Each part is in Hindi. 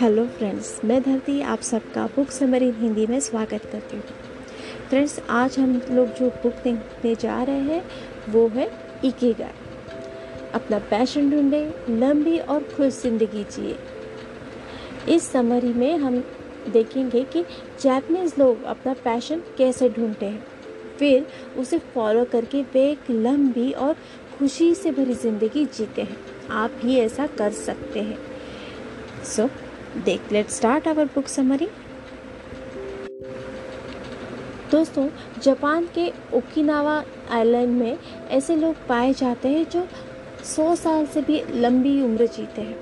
हेलो फ्रेंड्स, मैं धरती आप सबका बुक समरी हिंदी में स्वागत करती हूँ। फ्रेंड्स, आज हम लोग जो बुक देखने जा रहे हैं, वो है इकेगाई अपना पैशन ढूंढे, लंबी और खुश ज़िंदगी जिए। इस समरी में हम देखेंगे कि जापानीज़ लोग अपना पैशन कैसे ढूंढते हैं। फिर उसे फॉलो करके वे एक लंबी और खुशी से भरी ज़िंदगी जीते हैं। आप भी ऐसा कर सकते हैं। सो देख let start our book summary दोस्तों, जापान के ओकिनावा आइलैंड में ऐसे लोग पाए जाते हैं जो 100 साल से भी लंबी उम्र जीते हैं।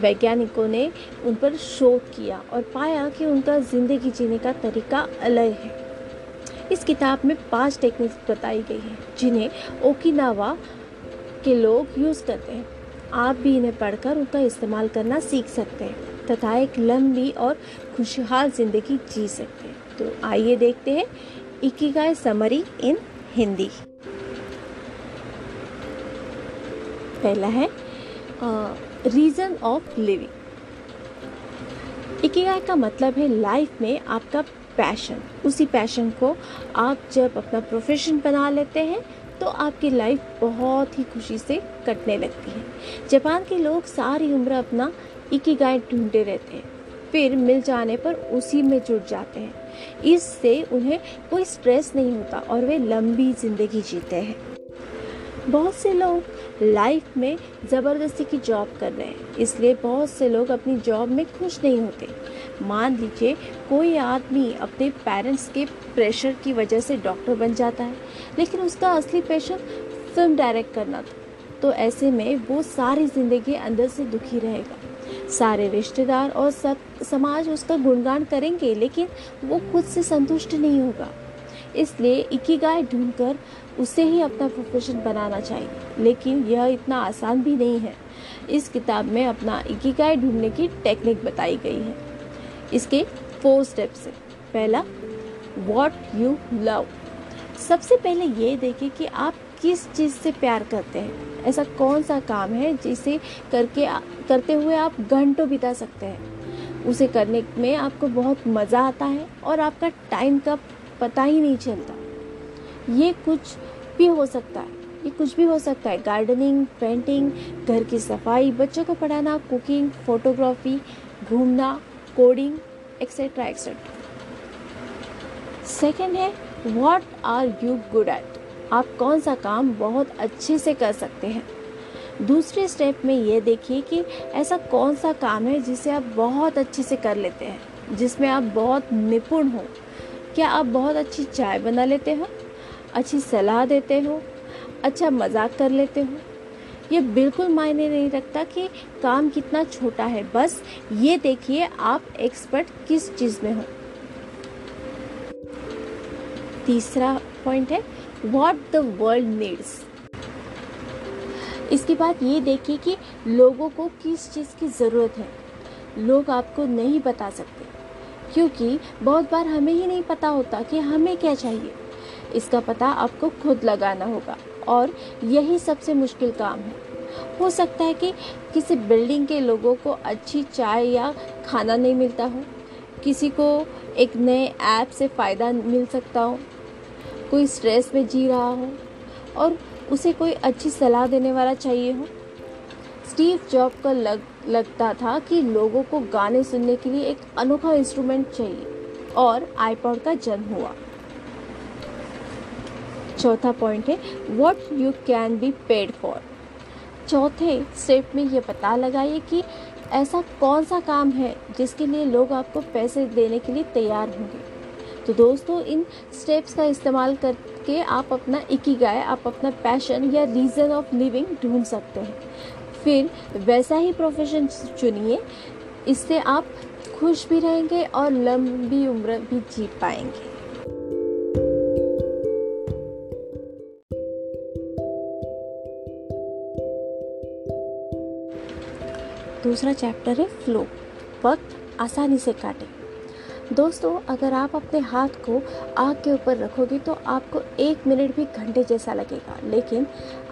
वैज्ञानिकों ने उन पर शोध किया और पाया कि उनका ज़िंदगी जीने का तरीका अलग है। इस किताब में पाँच टेक्निक्स बताई गई हैं, जिन्हें ओकिनावा के लोग यूज़ करते हैं। आप भी इन्हें पढ़कर उनका इस्तेमाल करना सीख सकते हैं। तथा एक लंबी और खुशहाल ज़िंदगी जी सकते हैं। तो आइए देखते हैं इकिगाई समरी इन हिंदी। पहला है रीज़न ऑफ़ लिविंग इकिगाई का मतलब है लाइफ में आपका पैशन उसी पैशन को आप जब अपना प्रोफेशन बना लेते हैं तो आपकी लाइफ बहुत ही खुशी से कटने लगती है। जापान के लोग सारी उम्र अपना इकिगाई ढूंढते रहते हैं। फिर मिल जाने पर उसी में जुट जाते हैं। इससे उन्हें कोई स्ट्रेस नहीं होता और वे लंबी ज़िंदगी जीते हैं। बहुत से लोग लाइफ में ज़बरदस्ती की जॉब कर रहे हैं, इसलिए बहुत से लोग अपनी जॉब में खुश नहीं होते। मान लीजिए, कोई आदमी अपने पेरेंट्स के प्रेशर की वजह से डॉक्टर बन जाता है, लेकिन उसका असली पैशन फ़िल्म डायरेक्ट करना था। तो ऐसे में वो सारी ज़िंदगी अंदर से दुखी रहेगा। सारे रिश्तेदार और सब समाज उसका गुणगान करेंगे, लेकिन वो खुद से संतुष्ट नहीं होगा। इसलिए इकिगाई ढूंढकर उसे ही अपना प्रोफेशन बनाना चाहिए। लेकिन यह इतना आसान भी नहीं है। इस किताब में अपना इकिगाई ढूँढने की टेक्निक बताई गई है। इसके फोर स्टेप्स है। पहला वॉट यू लव सबसे पहले ये देखें कि आप किस चीज़ से प्यार करते हैं? ऐसा कौन सा काम है जिसे करके करते हुए आप घंटों बिता सकते हैं? उसे करने में आपको बहुत मज़ा आता है और आपका टाइम का पता ही नहीं चलता। ये कुछ भी हो सकता है। ये कुछ भी हो सकता है। गार्डनिंग, पेंटिंग, घर की सफ़ाई, बच्चों को पढ़ाना, कुकिंग, फोटोग्राफी, घूमना, कोडिंग एक्सेट्रा एक्सेट्रा सेकेंड है what are you good at आप कौन सा काम बहुत अच्छे से कर सकते हैं? दूसरे स्टेप में ये देखिए कि ऐसा कौन सा काम है जिसे आप बहुत अच्छे से कर लेते हैं, जिसमें आप बहुत निपुण हो। क्या आप बहुत अच्छी चाय बना लेते हो? अच्छी सलाह देते हो? अच्छा मज़ाक कर लेते हो? ये बिल्कुल मायने नहीं रखता कि काम कितना छोटा है, बस ये देखिए आप एक्सपर्ट किस चीज़ में हो। तीसरा पॉइंट है वॉट द वर्ल्ड नीड्स इसके बाद ये देखिए कि लोगों को किस चीज़ की ज़रूरत है। लोग आपको नहीं बता सकते, क्योंकि बहुत बार हमें ही नहीं पता होता कि हमें क्या चाहिए। इसका पता आपको खुद लगाना होगा, और यही सबसे मुश्किल काम है। हो सकता है कि किसी बिल्डिंग के लोगों को अच्छी चाय या खाना नहीं मिलता हो, किसी को एक नए ऐप से फ़ायदा मिल सकता हो कोई स्ट्रेस में जी रहा हो और उसे कोई अच्छी सलाह देने वाला चाहिए हो। स्टीव जॉब का लग, लगता था कि लोगों को गाने सुनने के लिए एक अनोखा इंस्ट्रूमेंट चाहिए और आईपॉड का जन्म हुआ। चौथा पॉइंट है what you can be paid for चौथे स्टेप में ये पता लगाइए कि ऐसा कौन सा काम है जिसके लिए लोग आपको पैसे देने के लिए तैयार होंगे। तो दोस्तों, इन स्टेप्स का इस्तेमाल करके आप अपना इकिगाई, आप अपना पैशन या रीज़न ऑफ़ लिविंग ढूंढ सकते हैं। फिर वैसा ही प्रोफेशन चुनिए, इससे आप खुश भी रहेंगे और लंबी उम्र भी जी पाएँगे। दूसरा चैप्टर है फ्लो वक्त आसानी से काटें। दोस्तों, अगर आप अपने हाथ को आग के ऊपर रखोगे तो आपको एक मिनट भी घंटे जैसा लगेगा। लेकिन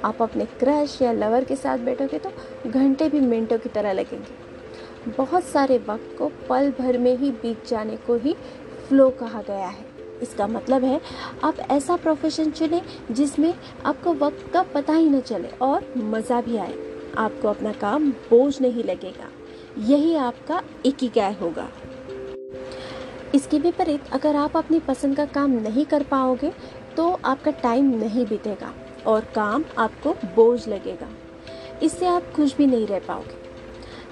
आप अपने क्रश या लवर के साथ बैठोगे तो घंटे भी मिनटों की तरह लगेंगे। बहुत सारे वक्त को पल भर में ही बीत जाने को ही फ्लो कहा गया है। इसका मतलब है, आप ऐसा प्रोफेशन चुनें जिसमें आपको वक्त का पता ही न चले और मज़ा भी आए। आपको अपना काम बोझ नहीं लगेगा। यही आपका इकिगाय होगा। इसके विपरीत, अगर आप अपनी पसंद का काम नहीं कर पाओगे तो आपका टाइम नहीं बीतेगा और काम आपको बोझ लगेगा। इससे आप खुश भी नहीं रह पाओगे।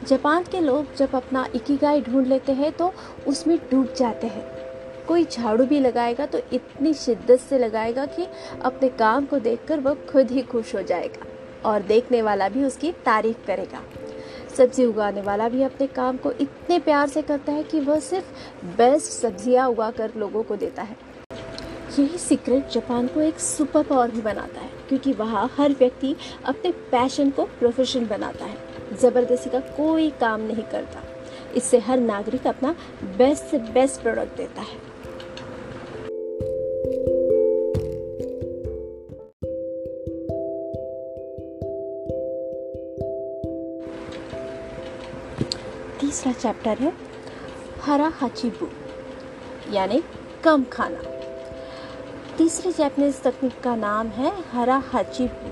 जापान के लोग जब अपना इकिगाई ढूंढ लेते हैं तो उसमें डूब जाते हैं। कोई झाड़ू भी लगाएगा तो इतनी शिद्दत से लगाएगा कि अपने काम को देखकर वह खुद ही खुश हो जाएगा और देखने वाला भी उसकी तारीफ़ करेगा। सब्ज़ी उगाने वाला भी अपने काम को इतने प्यार से करता है कि वह सिर्फ़ बेस्ट सब्ज़ियाँ उगा कर लोगों को देता है। यही सीक्रेट जापान को एक सुपर पावर भी बनाता है, क्योंकि वहाँ हर व्यक्ति अपने पैशन को प्रोफेशन बनाता है। ज़बरदस्ती का कोई काम नहीं करता। इससे हर नागरिक अपना बेस्ट से बेस्ट प्रोडक्ट देता है। तीसरा चैप्टर है, हरा हाचिबू यानी कम खाना। तीसरी जैपनीज तकनीक का नाम है हरा हाचिबू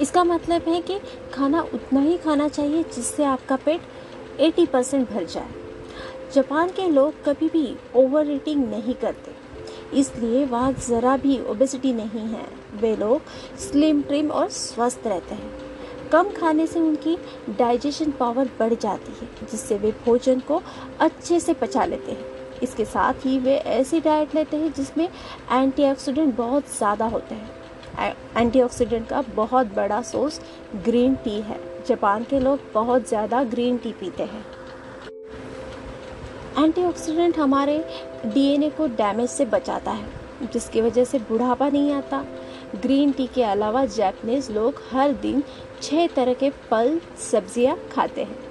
इसका मतलब है कि खाना उतना ही खाना चाहिए जिससे आपका पेट 80 परसेंट भर जाए। जापान के लोग कभी भी ओवर ईटिंग नहीं करते। इसलिए वहाँ ज़रा भी ओबेसिटी नहीं है। वे लोग स्लिम ट्रिम और स्वस्थ रहते हैं। कम खाने से उनकी डाइजेशन पावर बढ़ जाती है, जिससे वे भोजन को अच्छे से पचा लेते हैं। इसके साथ ही वे ऐसी डाइट लेते हैं जिसमें एंटीऑक्सीडेंट बहुत ज़्यादा होते हैं। एंटीऑक्सीडेंट का बहुत बड़ा सोर्स ग्रीन टी है। जापान के लोग बहुत ज़्यादा ग्रीन टी पीते हैं। एंटीऑक्सीडेंट हमारे डीएनए को डैमेज से बचाता है, जिसकी वजह से बुढ़ापा नहीं आता। ग्रीन टी के अलावा जैपनीज लोग हर दिन छह तरह के फल, सब्ज़ियाँ खाते हैं।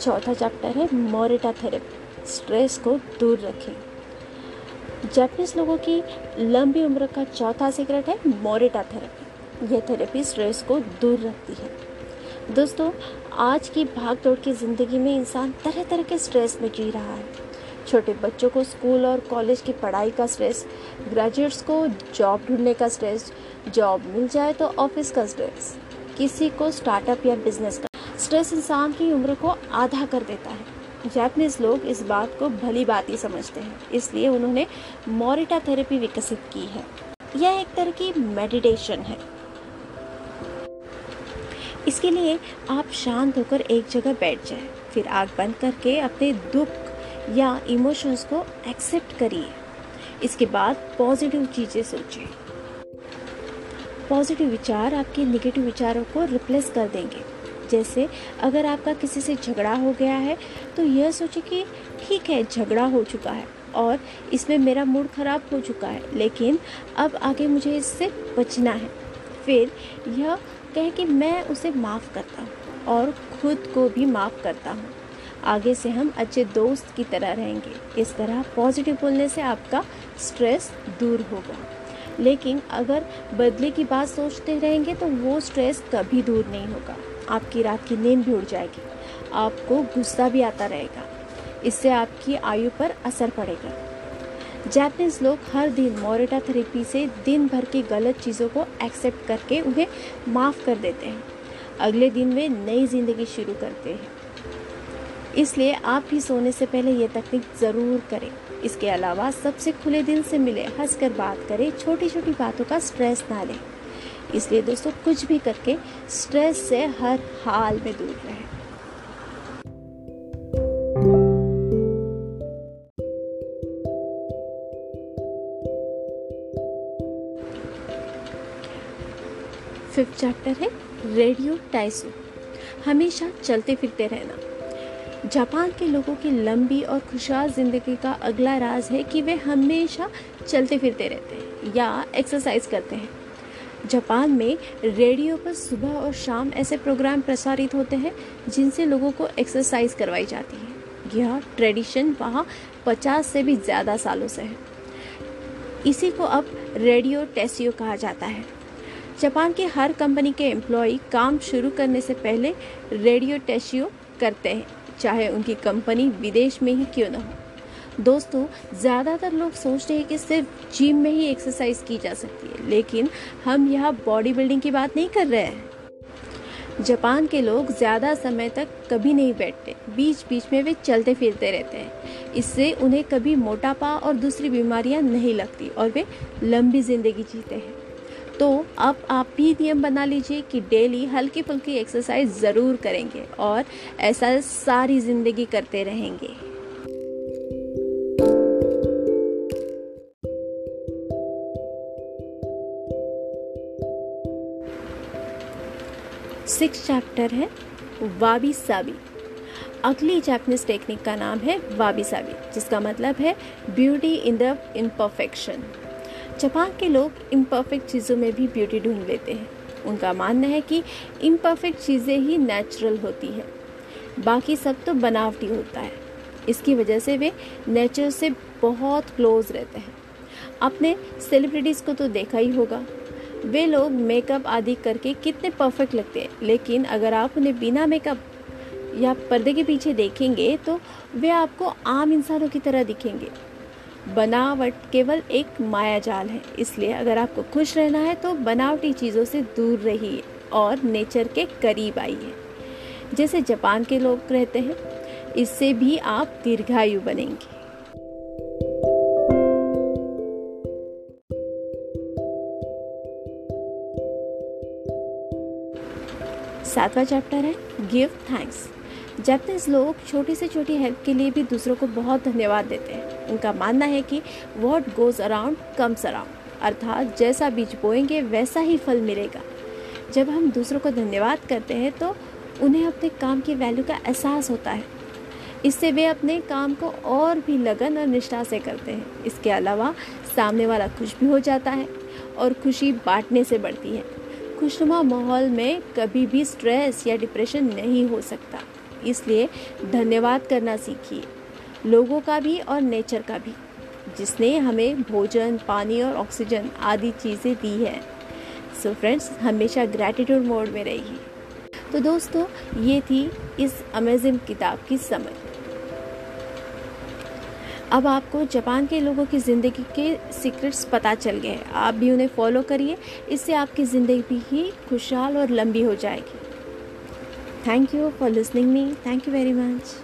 चौथा चैप्टर है मोरिटा थेरेपी। स्ट्रेस को दूर रखें। जापानीज लोगों की लंबी उम्र का चौथा सीक्रेट है मोरिटा थेरेपी। यह थेरेपी स्ट्रेस को दूर रखती है। दोस्तों, आज की भाग दौड़ की ज़िंदगी में इंसान तरह तरह के स्ट्रेस में जी रहा है। छोटे बच्चों को स्कूल और कॉलेज की पढ़ाई का स्ट्रेस ग्रेजुएट्स को जॉब ढूँढने का स्ट्रेस जॉब मिल जाए तो ऑफ़िस का स्ट्रेस किसी को स्टार्टअप या बिज़नेस का। स्ट्रेस इंसान की उम्र को आधा कर देता है। जैपनीज लोग इस बात को भली बात ही समझते हैं, इसलिए उन्होंने मोरिटा थेरेपी विकसित की है। यह एक तरह की मेडिटेशन है। इसके लिए आप शांत होकर एक जगह बैठ जाए। फिर आग बंद करके अपने दुख या इमोशंस को एक्सेप्ट करिए। इसके बाद पॉजिटिव चीज़ें सोचिए। पॉजिटिव विचार आपके निगेटिव विचारों को रिप्लेस कर देंगे। जैसे अगर आपका किसी से झगड़ा हो गया है तो यह सोचे कि ठीक है, झगड़ा हो चुका है और इसमें मेरा मूड ख़राब हो चुका है, लेकिन अब आगे मुझे इससे बचना है। फिर यह कहे कि मैं उसे माफ़ करता हूँ और खुद को भी माफ़ करता हूँ। आगे से हम अच्छे दोस्त की तरह रहेंगे। इस तरह पॉजिटिव बोलने से आपका स्ट्रेस दूर होगा। लेकिन अगर बदले की बात सोचते रहेंगे तो वो स्ट्रेस कभी दूर नहीं होगा। आपकी रात की नींद भी उड़ जाएगी। आपको गुस्सा भी आता रहेगा। इससे आपकी आयु पर असर पड़ेगा। जैपनीज लोग हर दिन मोरेटा थेरेपी से दिन भर की गलत चीज़ों को एक्सेप्ट करके उन्हें माफ़ कर देते हैं। अगले दिन वे नई ज़िंदगी शुरू करते हैं। इसलिए आप भी सोने से पहले ये तकनीक ज़रूर करें। इसके अलावा सबसे खुले दिल से मिले हंस कर बात करें छोटी छोटी बातों का स्ट्रेस ना लें। इसलिए दोस्तों कुछ भी करके स्ट्रेस से हर हाल में दूर रहें। चैप्टर है रेडियो टाइसो हमेशा चलते फिरते रहना। जापान के लोगों की लंबी और खुशहाल ज़िंदगी का अगला राज है कि वे हमेशा चलते फिरते रहते हैं या एक्सरसाइज करते हैं। जापान में रेडियो पर सुबह और शाम ऐसे प्रोग्राम प्रसारित होते हैं, जिनसे लोगों को एक्सरसाइज करवाई जाती है। यह ट्रेडिशन वहाँ पचास से भी ज़्यादा सालों से है। इसी को अब रेडियो टेसियो कहा जाता है। जापान की हर कंपनी के एम्प्लॉय काम शुरू करने से पहले रेडियो टेसियो करते हैं, चाहे उनकी कंपनी विदेश में ही क्यों ना हो। दोस्तों, ज़्यादातर लोग सोचते हैं कि सिर्फ़ जिम में ही एक्सरसाइज की जा सकती है, लेकिन हम यहाँ बॉडी बिल्डिंग की बात नहीं कर रहे हैं। जापान के लोग ज़्यादा समय तक कभी नहीं बैठते बीच बीच में वे चलते फिरते रहते हैं। इससे उन्हें कभी मोटापा और दूसरी बीमारियाँ नहीं लगती और वे लंबी ज़िंदगी जीते हैं। तो अब आप भी नियम बना लीजिए कि डेली हल्की फुल्की एक्सरसाइज ज़रूर करेंगे और ऐसा सारी ज़िंदगी करते रहेंगे। सिक्स चैप्टर है, वाबी साबी। अगली जैपनीज टेक्निक का नाम है वाबी साबी, जिसका मतलब है beauty in the imperfection Japan के लोग इम्परफेक्ट चीज़ों में भी ब्यूटी ढूंढ लेते हैं। उनका मानना है कि इम्परफेक्ट चीज़ें ही नेचुरल होती हैं। बाकी सब तो बनावटी होता है। इसकी वजह से वे नेचर से बहुत क्लोज रहते हैं। आपने सेलिब्रिटीज़ को तो देखा ही होगा। वे लोग मेकअप आदि करके कितने परफेक्ट लगते हैं। लेकिन अगर आप उन्हें बिना मेकअप या पर्दे के पीछे देखेंगे तो वे आपको आम इंसानों की तरह दिखेंगे। बनावट केवल एक माया जाल है। इसलिए अगर आपको खुश रहना है तो बनावटी चीज़ों से दूर रहिए और नेचर के करीब आइए। जैसे जापान के लोग रहते हैं, इससे भी आप दीर्घायु बनेंगे। सातवां चैप्टर है गिव थैंक्स जैपनीज लोग छोटी से छोटी हेल्प के लिए भी दूसरों को बहुत धन्यवाद देते हैं। उनका मानना है कि what goes around comes around अर्थात जैसा बीज बोएँगे, वैसा ही फल मिलेगा। जब हम दूसरों को धन्यवाद करते हैं तो उन्हें अपने काम की वैल्यू का एहसास होता है। इससे वे अपने काम को और भी लगन और निष्ठा से करते हैं। इसके अलावा सामने वाला खुश भी हो जाता है और खुशी बांटने से बढ़ती है। खुशनुमा माहौल में कभी भी स्ट्रेस या डिप्रेशन नहीं हो सकता। इसलिए धन्यवाद करना सीखिए। लोगों का भी और नेचर का भी, जिसने हमें भोजन, पानी और ऑक्सीजन आदि चीज़ें दी है। सो so फ्रेंड्स हमेशा ग्रैटिट्यूड मोड में रहिए। तो दोस्तों, ये थी इस अमेजिंग किताब की समझ अब आपको जापान के लोगों की ज़िंदगी के सीक्रेट्स पता चल गए हैं। आप भी उन्हें फॉलो करिए, इससे आपकी ज़िंदगी ही खुशहाल और लंबी हो जाएगी। Thank you for listening me. Thank you very much.